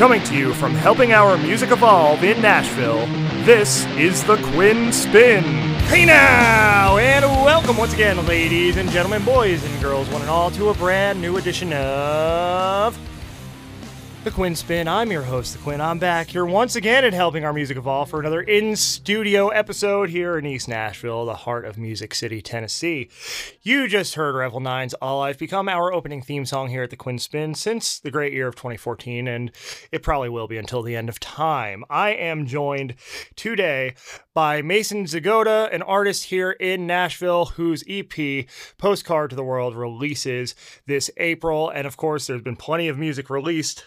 Coming to you from helping our music evolve in Nashville, this is the Quinn Spinn. Hey now, and welcome once again, ladies and gentlemen, boys and girls, one and all, to a brand new edition of the Quinn Spinn. I'm your host, The Quinn. I'm back here once again at Helping Our Music Evolve for another in studio episode here in East Nashville, the heart of Music City, Tennessee. You just heard Revel 9's All I've Become, our opening theme song here at the Quinn Spinn since the great year of 2014, and it probably will be until the end of time. I am joined today by Mason Zgoda, an artist here in Nashville whose EP, Postcard to the World, releases this April. And of course, there's been plenty of music released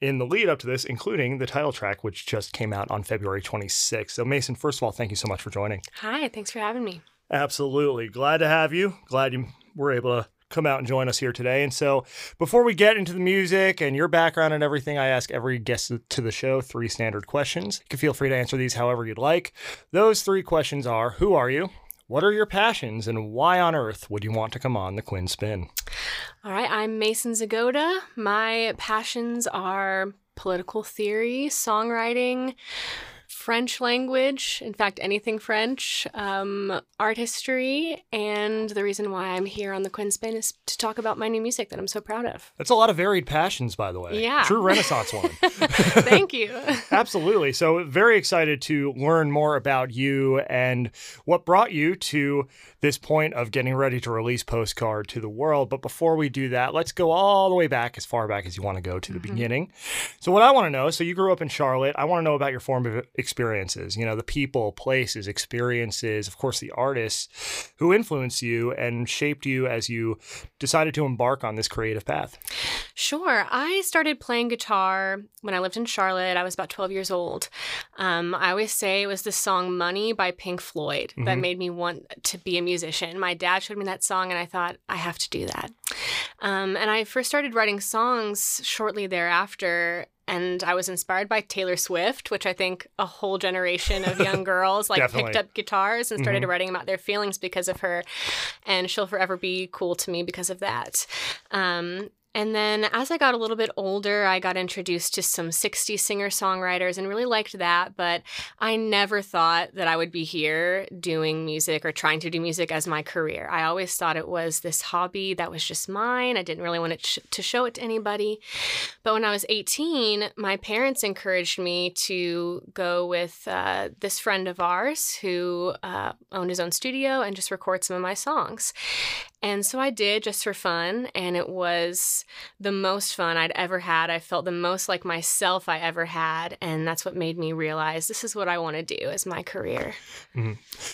in the lead up to this, including the title track, which just came out on February 26th. So, Mason, first of all, thank you so much for joining. Hi, thanks for having me. Absolutely. Glad to have you. Glad you were able to come out and join us here today. And so, before we get into the music and your background and everything, I ask every guest to the show three standard questions. You can feel free to answer these however you'd like. Those three questions are Who are you? What are your passions and why on earth would you want to come on the Quinn Spinn? All right, I'm Mason Zgoda. My passions are political theory, songwriting, French language, in fact, anything French, um, art history, and the reason why I'm here on the Quinn Spinn is to talk about my new music that I'm so proud of. That's a lot of varied passions, by the way. Yeah. True Renaissance one. Thank you. Absolutely. So, very excited to learn more about you and what brought you to this point of getting ready to release Postcard to the World. But before we do that, let's go all the way back, as far back as you want to go to the beginning. So, what I want to know so, you grew up in Charlotte. I want to know about your formative experiences, you know, the people, places, experiences, of course, the artists who influenced you and shaped you as you decided to embark on this creative path. Sure. I started playing guitar when I lived in Charlotte. I was about 12 years old. Um, I always say it was the song Money by Pink Floyd that Mhm. made me want to be a musician. My dad showed me that song, and I thought, I have to do that. Um, and I first started writing songs shortly thereafter. And I was inspired by Taylor Swift, which I think a whole generation of young girls like picked up guitars and started Mhm. writing about their feelings because of her. And she'll forever be cool to me because of that. Um, and then as I got a little bit older, I got introduced to some 60s singer songwriters and really liked that. But I never thought that I would be here doing music or trying to do music as my career. I always thought it was this hobby that was just mine. I didn't really want it sh- to show it to anybody. But when I was 18, my parents encouraged me to go with uh, this friend of ours who uh, owned his own studio and just record some of my songs. And so I did just for fun, and it was the most fun I'd ever had. I felt the most like myself I ever had, and that's what made me realize this is what I want to do as my career.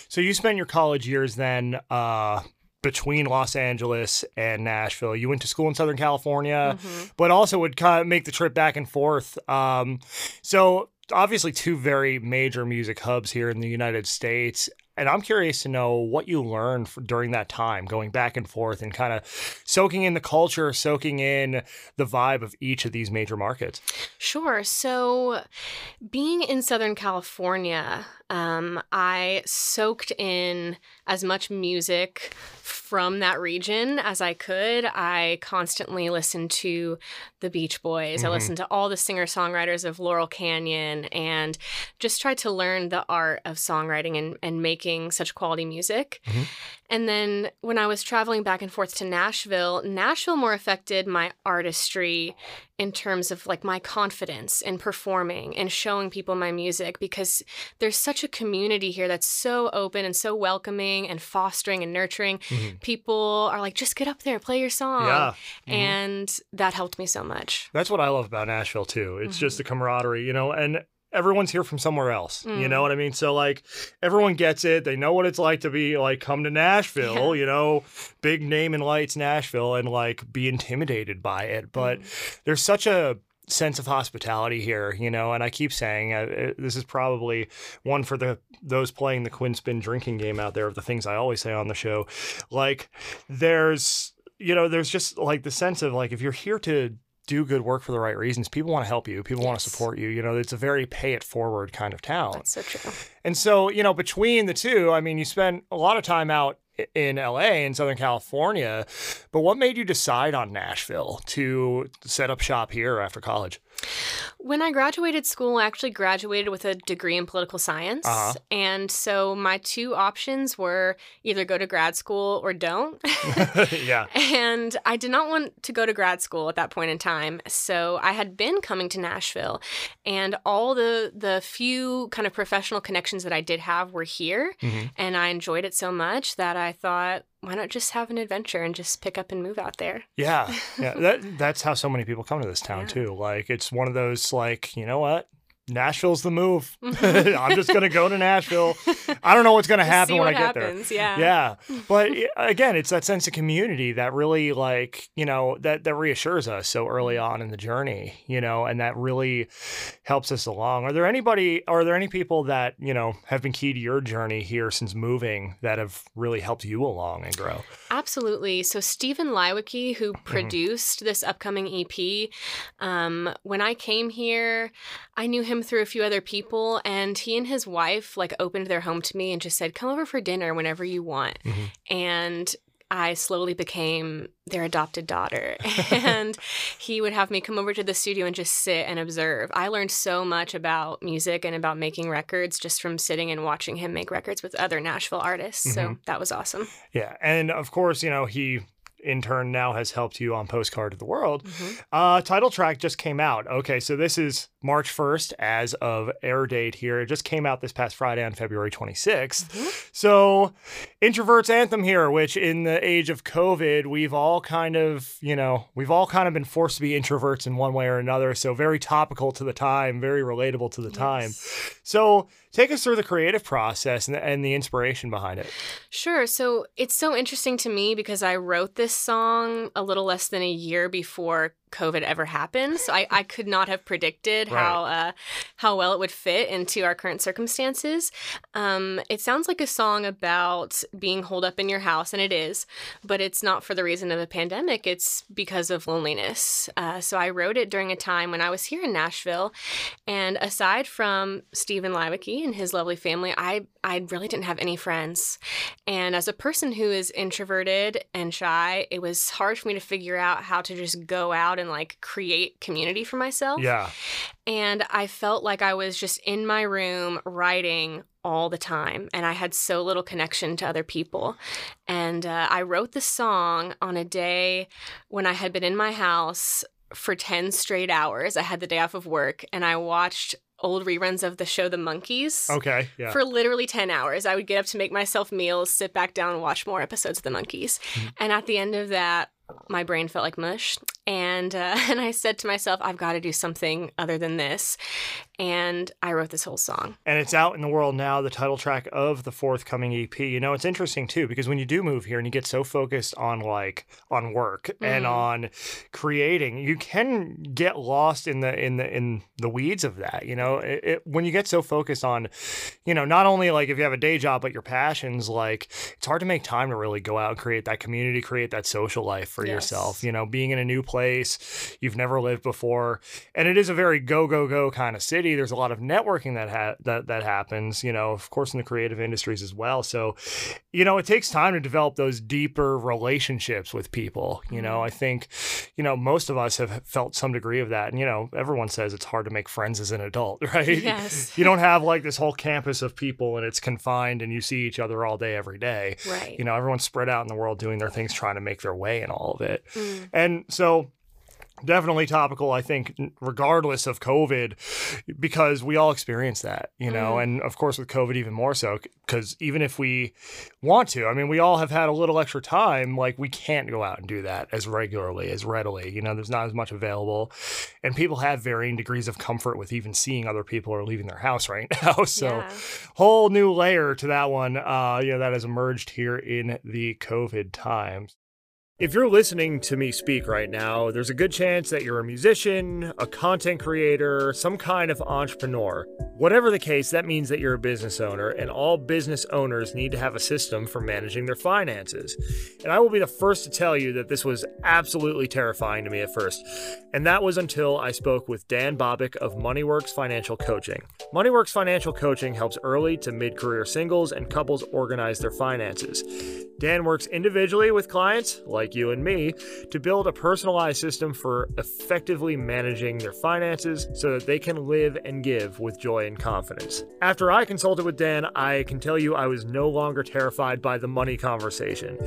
So you spent your college years then uh, between Los Angeles and Nashville. You went to school in Southern California, Mhm. but also would kind of make the trip back and forth. Um, so obviously, two very major music hubs here in the United States. And I'm curious to know what you learned during that time, going back and forth and kind of soaking in the culture, soaking in the vibe of each of these major markets. Sure. So, being in Southern California, um, I soaked in as much music from that region as I could. I constantly listened to the Beach Boys. I Mhm. listened to all the singer songwriters of Laurel Canyon and just tried to learn the art of songwriting and, and making such quality music. Mhm. And then when I was traveling back and forth to Nashville, Nashville more affected my artistry in terms of like my confidence in performing and showing people my music because there's such a community here that's so open and so welcoming and fostering and nurturing. Mhm. People are like, just get up there, play your song. Yeah. Mhm. And that helped me so much. That's what I love about Nashville too. It's just the camaraderie, you know, and everyone's here from somewhere else. You Mm. know what I mean? So like everyone gets it. They know what it's like to be like come to Nashville, you know, big name and lights Nashville and like be intimidated by it. But there's such a sense of hospitality here, you know, and I keep saying uh, uh, this is probably one for the those playing the Quinn Spinn drinking game out there of the things I always say on the show. Like there's you know, there's just like the sense of like if you're here to do good work for the right reasons, people want to help you, people want to support you. You know, it's a very pay it forward kind of town. That's so true. And so, you know, between the two, I mean, you spent a lot of time out in LA in Southern California, but what made you decide on Nashville to set up shop here after college? When I graduated school, I actually graduated with a degree in political science. Uh-huh. And so my two options were either go to grad school or don't. yeah. And I did not want to go to grad school at that point in time. So I had been coming to Nashville and all the the few kind of professional connections that I did have were here Mhm. and I enjoyed it so much that I thought why not just have an adventure and just pick up and move out there? Yeah, yeah. That that's how so many people come to this town Yeah. too. Like it's one of those like you know what, Nashville's the move. Mhm. I'm just gonna go to Nashville. I don't know what's gonna happen when I get there. Yeah. Yeah, but again, it's that sense of community that really like you know that that reassures us so early on in the journey, you know, and that really helps us along. Are there anybody? Are there any people that you know have been key to your journey here since moving that have really helped you along and grow? Absolutely. So Stephen Leiweke, who Mm-hmm. produced this upcoming EP, um, when I came here, I knew him through a few other people, and he and his wife like opened their home to me and just said, "Come over for dinner whenever you want." Mhm. And I slowly became their adopted daughter. and he would have me come over to the studio and just sit and observe. I learned so much about music and about making records just from sitting and watching him make records with other Nashville artists. So Mhm. that was awesome. Yeah, and of course, you know he in turn now has helped you on Postcard to the World. Mhm. Uh, title track just came out. Okay, so this is March 1st as of air date here. It just came out this past Friday on February 26th. Mhm. So, Introvert's Anthem here, which in the age of COVID, we've all kind of, you know, we've all kind of been forced to be introverts in one way or another. So, very topical to the time, very relatable to the time. So, take us through the creative process and, and the inspiration behind it. Sure. So it's so interesting to me because I wrote this song a little less than a year before COVID ever happened. So I, I could not have predicted how uh, how well it would fit into our current circumstances. Um, it sounds like a song about being holed up in your house, and it is, but it's not for the reason of a pandemic. It's because of loneliness. Uh, so I wrote it during a time when I was here in Nashville, and aside from Stephen Leiweke and his lovely family, I I really didn't have any friends. And as a person who is introverted and shy, it was hard for me to figure out how to just go out and like create community for myself. Yeah. And I felt like I was just in my room writing all the time. And I had so little connection to other people. And uh, I wrote the song on a day when I had been in my house for 10 straight hours. I had the day off of work and I watched old reruns of the show The Monkees. Okay. Yeah. For literally 10 hours, I would get up to make myself meals, sit back down, and watch more episodes of The Monkees. Mhm. And at the end of that, my brain felt like mush. And, uh, and I said to myself, I've got to do something other than this. And I wrote this whole song. and it's out in the world now, the title track of the forthcoming EP. You know, it's interesting too because when you do move here and you get so focused on like on work and Mhm. on creating, you can get lost in the in the in the weeds of that. You know, it, it, when you get so focused on, you know, not only like if you have a day job but your passions, like it's hard to make time to really go out and create that community, create that social life for yourself. You know, being in a new place you've never lived before, and it is a very go go go kind of city. There's a lot of networking that ha- that that happens. You know, of course, in the creative industries as well. So, you know, it takes time to develop those deeper relationships with people. You know, I mm-hmm. think, you know, most of us have felt some degree of that, and you know, everyone says it's hard to make friends as an adult, right? Yes. You don't have like this whole campus of people and it's confined and you see each other all day every day. Right. You know, everyone's spread out in the world doing their things, trying to make their way and all of it. Mm. And so definitely topical i think regardless of covid because we all experience that you know Mhm. and of course with covid even more so because even if we want to i mean we all have had a little extra time like we can't go out and do that as regularly as readily you know there's not as much available and people have varying degrees of comfort with even seeing other people or leaving their house right now so Yeah. whole new layer to that one uh you know that has emerged here in the covid times if you're listening to me speak right now, there's a good chance that you're a musician, a content creator, some kind of entrepreneur. Whatever the case, that means that you're a business owner, and all business owners need to have a system for managing their finances. And I will be the first to tell you that this was absolutely terrifying to me at first. And that was until I spoke with Dan Bobick of MoneyWorks Financial Coaching. MoneyWorks Financial Coaching helps early to mid career singles and couples organize their finances. Dan works individually with clients like like you and me to build a personalized system for effectively managing their finances so that they can live and give with joy and confidence. After I consulted with Dan, I can tell you I was no longer terrified by the money conversation.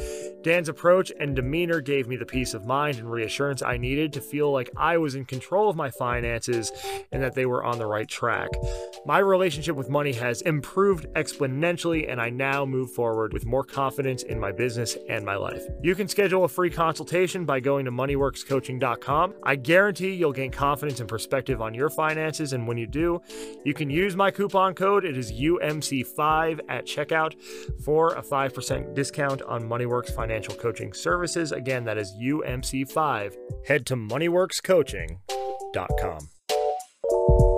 Dan's approach and demeanor gave me the peace of mind and reassurance I needed to feel like I was in control of my finances and that they were on the right track. My relationship with money has improved exponentially, and I now move forward with more confidence in my business and my life. You can schedule a free consultation by going to moneyworkscoaching.com. I guarantee you'll gain confidence and perspective on your finances, and when you do, you can use my coupon code. It is UMC5 at checkout for a 5% discount on MoneyWorks financial coaching services. Again, that is UMC5. Head to moneyworkscoaching.com.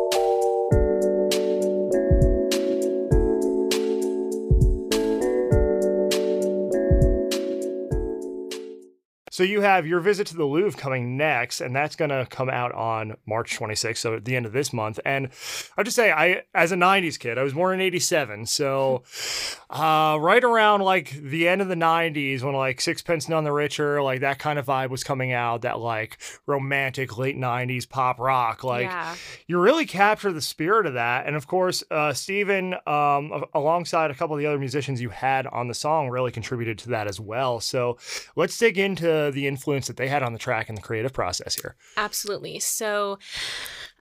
So you have your visit to the Louvre coming next, and that's going to come out on March 26th, so at the end of this month. And I'll just say, I as a '90s kid, I was born in '87, so uh, right around like the end of the '90s, when like Sixpence None the Richer, like that kind of vibe was coming out, that like romantic late '90s pop rock, like yeah. you really capture the spirit of that. And of course, uh, Steven, um, alongside a couple of the other musicians you had on the song, really contributed to that as well. So let's dig into the influence that they had on the track and the creative process here. Absolutely. So,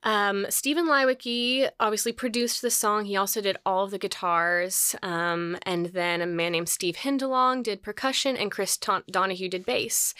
um, Stephen Leiweke obviously produced the song. He also did all of the guitars. Um, and then a man named Steve Hindalong did percussion, and Chris Ton- Donohue did bass.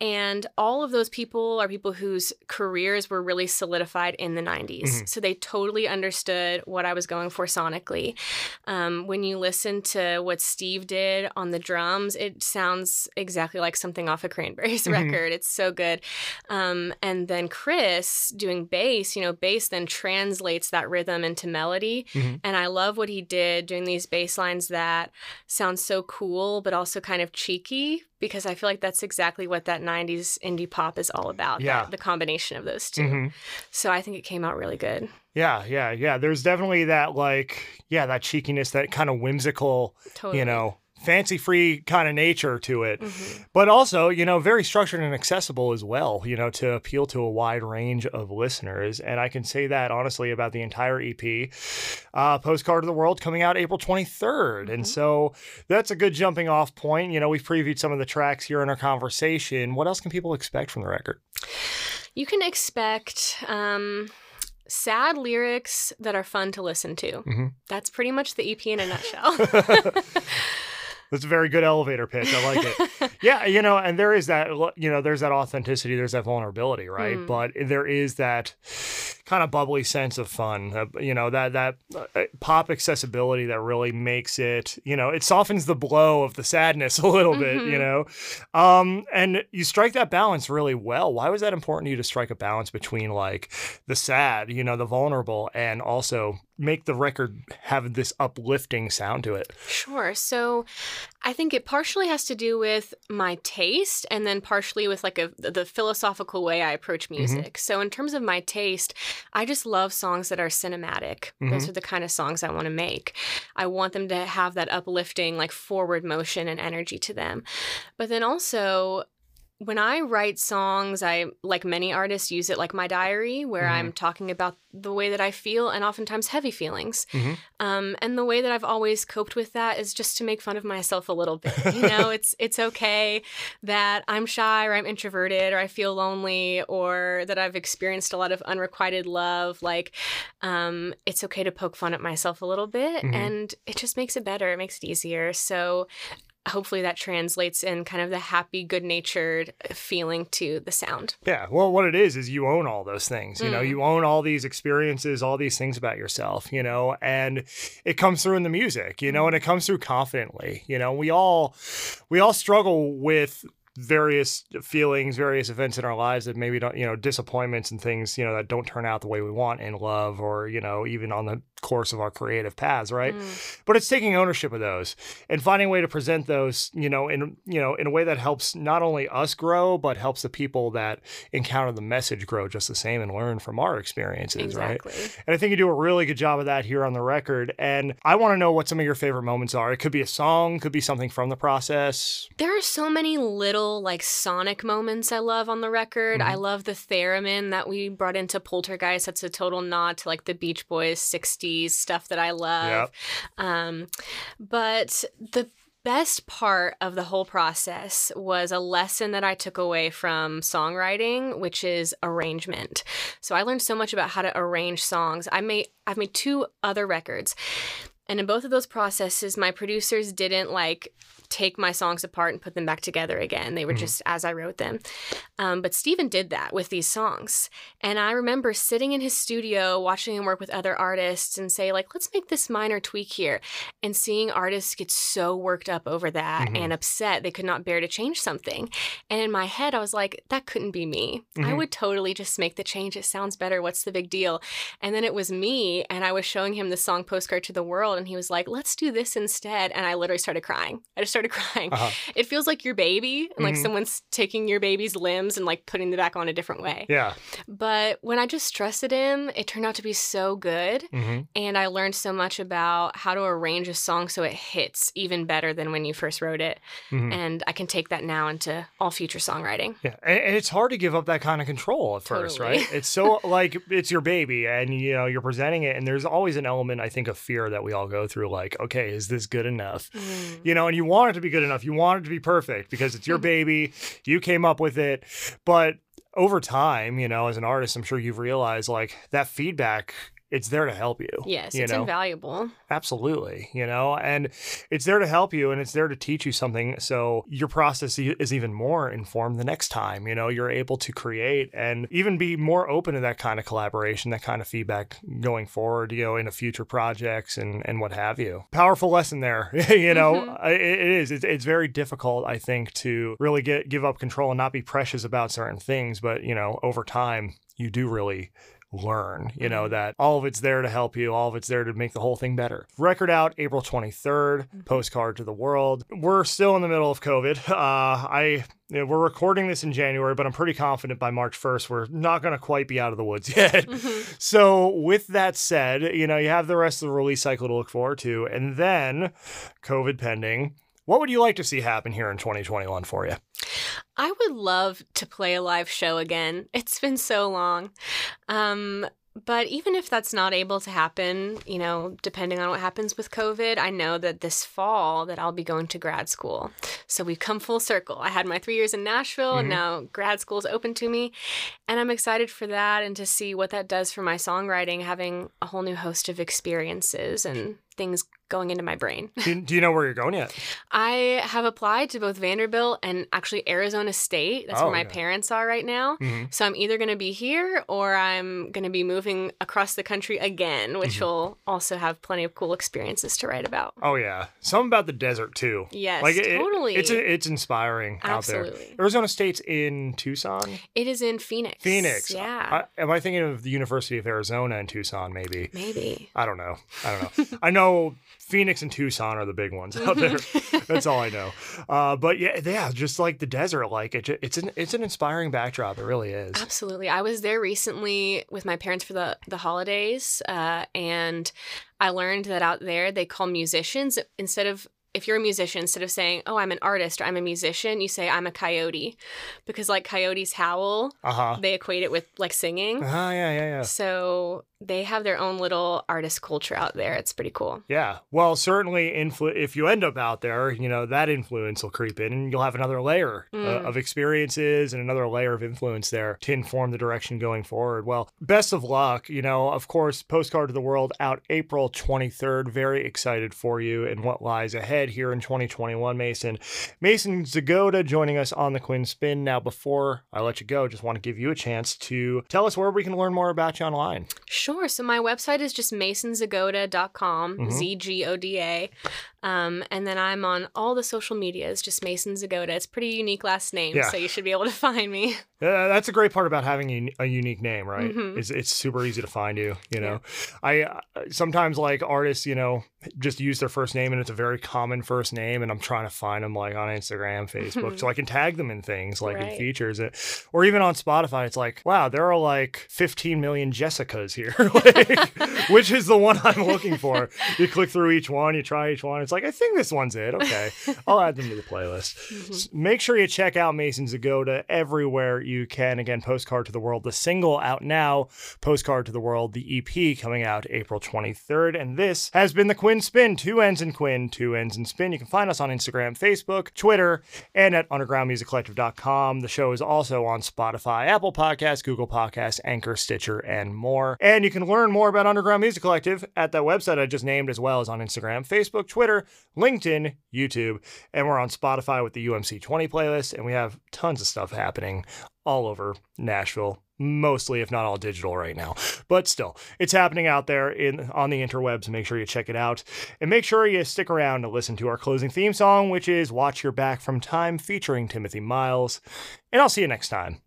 And all of those people are people whose careers were really solidified in the 90s. Mhm. So they totally understood what I was going for sonically. Um, when you listen to what Steve did on the drums, it sounds exactly like something off a Cranberries Mhm. record. It's so good. Um, and then Chris doing bass, you know, bass then translates that rhythm into melody. Mhm. And I love what he did doing these bass lines that sound so cool, but also kind of cheeky, because I feel like that's exactly what that 90s indie pop is all about. that- Yeah. the combination of those 2 Mhm. So I think it came out really good. Yeah, yeah, yeah. There's definitely that like, yeah, that cheekiness, that kind of whimsical, Totally. you know, fancy free kind of nature to it. Mhm. But also, you know, very structured and accessible as well, you know, to appeal to a wide range of listeners. And I can say that honestly about the entire EP. Uh, Postcard of the World coming out April 23rd. And Mhm. so that's a good jumping off point. You know, we've previewed some of the tracks here in our conversation. What else can people expect from the record? You can expect um, sad lyrics that are fun to listen to. Mhm. That's pretty much the EP in a nutshell. That's a very good elevator pitch. I like it. yeah, you know, and there is that, you know, there's that authenticity, there's that vulnerability, right? Mm. But there is that kind of bubbly sense of fun, uh, you know, that that uh, pop accessibility that really makes it, you know, it softens the blow of the sadness a little bit, you Mhm. know. Um, and you strike that balance really well. Why was that important to you to strike a balance between like the sad, you know, the vulnerable, and also make the record have this uplifting sound to it? Sure. So I think it partially has to do with my taste and then partially with like a the philosophical way I approach music. So in terms of my taste, I just love songs that are cinematic. Those Mhm. are the kind of songs I want to make. I want them to have that uplifting like forward motion and energy to them. But then also when I write songs, I, like many artists, use it like my diary, where Mhm. I'm talking about the way that I feel and oftentimes heavy feelings. Mhm. Um, and the way that I've always coped with that is just to make fun of myself a little bit. You know, it's it's okay that I'm shy or I'm introverted or I feel lonely or that I've experienced a lot of unrequited love. Like, um, it's okay to poke fun at myself a little bit, Mhm. and it just makes it better. It makes it easier. So. Hopefully that translates in kind of the happy, good-natured feeling to the sound. Yeah, well, what it is is you own all those things. You know, Mm. you own all these experiences, all these things about yourself. You know, and it comes through in the music. You know, and it comes through confidently. You know, we all we all struggle with various feelings, various events in our lives that maybe don't, you know, disappointments and things, you know, that don't turn out the way we want in love or, you know, even on the course of our creative paths, right? Mm. But it's taking ownership of those and finding a way to present those, you know, in you know, in a way that helps not only us grow, but helps the people that encounter the message grow just the same and learn from our experiences, right? And I think you do a really good job of that here on the record. And I want to know what some of your favorite moments are. It could be a song, could be something from the process. There are so many little little like sonic moments I love on the record. I Mhm. love the theremin that we brought into Poltergeist. That's a total nod to like the Beach Boys 60s stuff that I love. Um, but the best part of the whole process was a lesson that I took away from songwriting, which is arrangement. So I learned so much about how to arrange songs. I made I've made two other records. And in both of those processes, my producers didn't like take my songs apart and put them back together again. They were Mhm. just as I wrote them. Um, but Steven did that with these songs. And I remember sitting in his studio, watching him work with other artists and say, like, let's make this minor tweak here. And seeing artists get so worked up over that Mhm. and upset they could not bear to change something. And in my head, I was like, that couldn't be me. I Mhm. would totally just make the change. It sounds better. What's the big deal? And then it was me, and I was showing him the song Postcard to the World, and he was like, let's do this instead. And I literally started crying. I just started crying. Uh-huh. It feels like your baby, and like Mhm. someone's taking your baby's limbs and like putting them back on a different way. Yeah. But when I just trusted him, it turned out to be so good. hmm And I learned so much about how to arrange a song so it hits even better than when you first wrote it. hmm And I can take that now into all future songwriting. Yeah, and, and it's hard to give up that kind of control at first, right? It's so like it's your baby, and you know you're presenting it, and there's always an element, I think, of fear that we all go through. Like, okay, is this good enough? Mm. You know, and you want it to be good enough. You want it to be perfect because it's your baby. You came up with it, but over time, you know, as an artist, I'm sure you've realized like that feedback. It's there to help you. Yes, you it's know? invaluable. Absolutely, you know, and it's there to help you and it's there to teach you something. So your process is even more informed the next time, you know, you're able to create and even be more open to that kind of collaboration, that kind of feedback going forward, you know, into future projects and, and what have you. Powerful lesson there, you know, Mhm. It, it is. It's, it's very difficult, I think, to really get give up control and not be precious about certain things. But, you know, over time, you do really learn, you know, Mhm. that all of it's there to help you, all of it's there to make the whole thing better. Record out April 23rd, Mhm. postcard to the world. We're still in the middle of COVID. Uh, I you know, we're recording this in January, but I'm pretty confident by March 1st we're not going to quite be out of the woods yet. Mhm. So, with that said, you know, you have the rest of the release cycle to look forward to, and then COVID pending. What would you like to see happen here in 2021 for you? I would love to play a live show again. It's been so long. Um, but even if that's not able to happen, you know, depending on what happens with COVID, I know that this fall that I'll be going to grad school. So we've come full circle. I had my three years in Nashville, Mhm. and now grad school is open to me, and I'm excited for that and to see what that does for my songwriting, having a whole new host of experiences and things going into my brain. Do you, do you know where you're going yet? I have applied to both Vanderbilt and actually Arizona State. That's Oh, where my yeah. parents are right now. hmm So I'm either going to be here or I'm going to be moving across the country again, which Mhm. will also have plenty of cool experiences to write about. Oh yeah, something about the desert too. Yes, like it- it- totally. it's it's inspiring out there. Arizona State's in Tucson, It is in Phoenix. Phoenix. Yeah. I, am I thinking of the University of Arizona in Tucson? Maybe. Maybe. I don't know. I don't know. I know Phoenix and Tucson are the big ones out there. That's all I know. Uh, but yeah, yeah, just like the desert, like it, it's an it's an inspiring backdrop. It really is. Absolutely. I was there recently with my parents for the, the holidays, uh, and I learned that out there they call musicians instead of if you're a musician, instead of saying, "Oh, I'm an artist" or "I'm a musician," you say, "I'm a coyote," because like coyotes howl, Uh huh. they equate it with like singing. Ah, yeah, yeah, yeah. So they have their own little artist culture out there. It's pretty cool. Yeah. Well, certainly, influ- if you end up out there, you know, that influence will creep in and you'll have another layer uh, Mm. of experiences and another layer of influence there to inform the direction going forward. Well, best of luck. You know, of course, Postcard to the World out April 23rd. Very excited for you and what lies ahead here in 2021, Mason. Mason Zgoda joining us on the Quinn Spinn. Now, before I let you go, just want to give you a chance to tell us where we can learn more about you online. Sure. So my website is just masonzgoda.com, Mhm. Z G O D A. Um, and then I'm on all the social medias, just Mason Zgoda. It's a pretty unique last name, Yeah. so you should be able to find me. Uh, that's a great part about having a, unique name, right? Mhm. It's, it's super easy to find you. You know, I uh, sometimes like artists, you know, just use their first name and it's a very common first name, and I'm trying to find them like on Instagram, Facebook, so I can tag them in things like in features, it, or even on Spotify. It's like, wow, there are like 15 million Jessicas here. like, which is the one I'm looking for? You click through each one, you try each one. It's like, I think this one's it. Okay. I'll add them to the playlist. Mm-hmm. S- Make sure you check out Mason Zgoda everywhere you can. Again, Postcard to the World, the single out now, Postcard to the World, the EP coming out April 23rd. And this has been the Quinn Spinn, two ends in Quinn, two ends in Spin. You can find us on Instagram, Facebook, Twitter, and at undergroundmusiccollective.com. The show is also on Spotify, Apple Podcasts, Google Podcasts, Anchor, Stitcher, and more. And you can learn more about Underground Music Collective at that website I just named, as well as on Instagram, Facebook, Twitter, LinkedIn, YouTube, and we're on Spotify with the UMC 20 playlist. And we have tons of stuff happening all over Nashville. Mostly, if not all digital right now, but still, it's happening out there in on the interwebs. Make sure you check it out, and make sure you stick around to listen to our closing theme song, which is "Watch Your Back" from Time, featuring Timothy Myles. And I'll see you next time.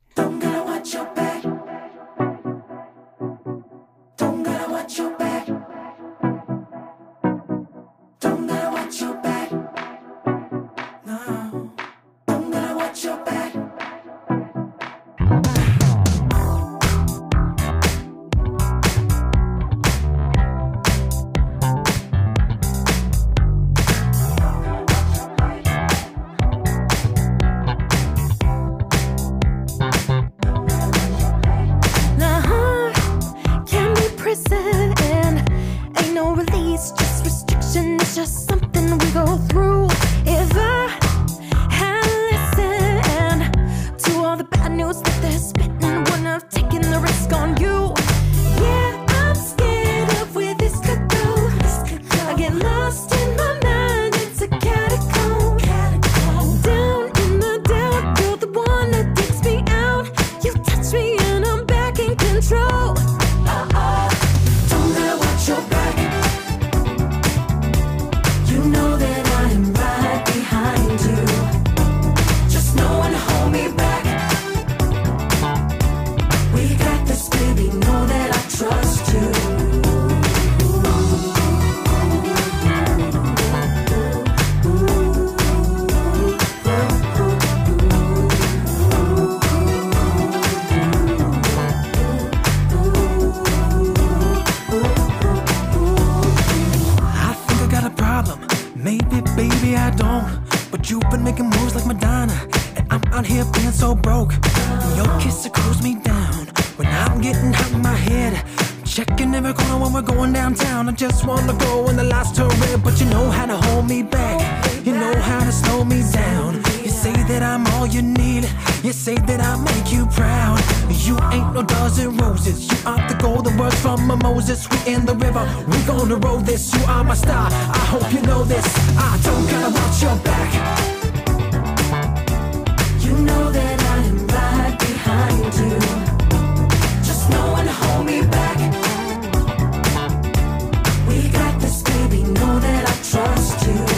Getting in my head. Checking every corner when we're going downtown. I just wanna go when the lights turn red. But you know how to hold me back. You know how to slow me down. You say that I'm all you need. You say that I make you proud. You ain't no dozen roses. You are the golden words from a Moses. We in the river. We gonna roll this. You are my star. I hope you know this. I don't gotta watch your back. You know that I am trust you.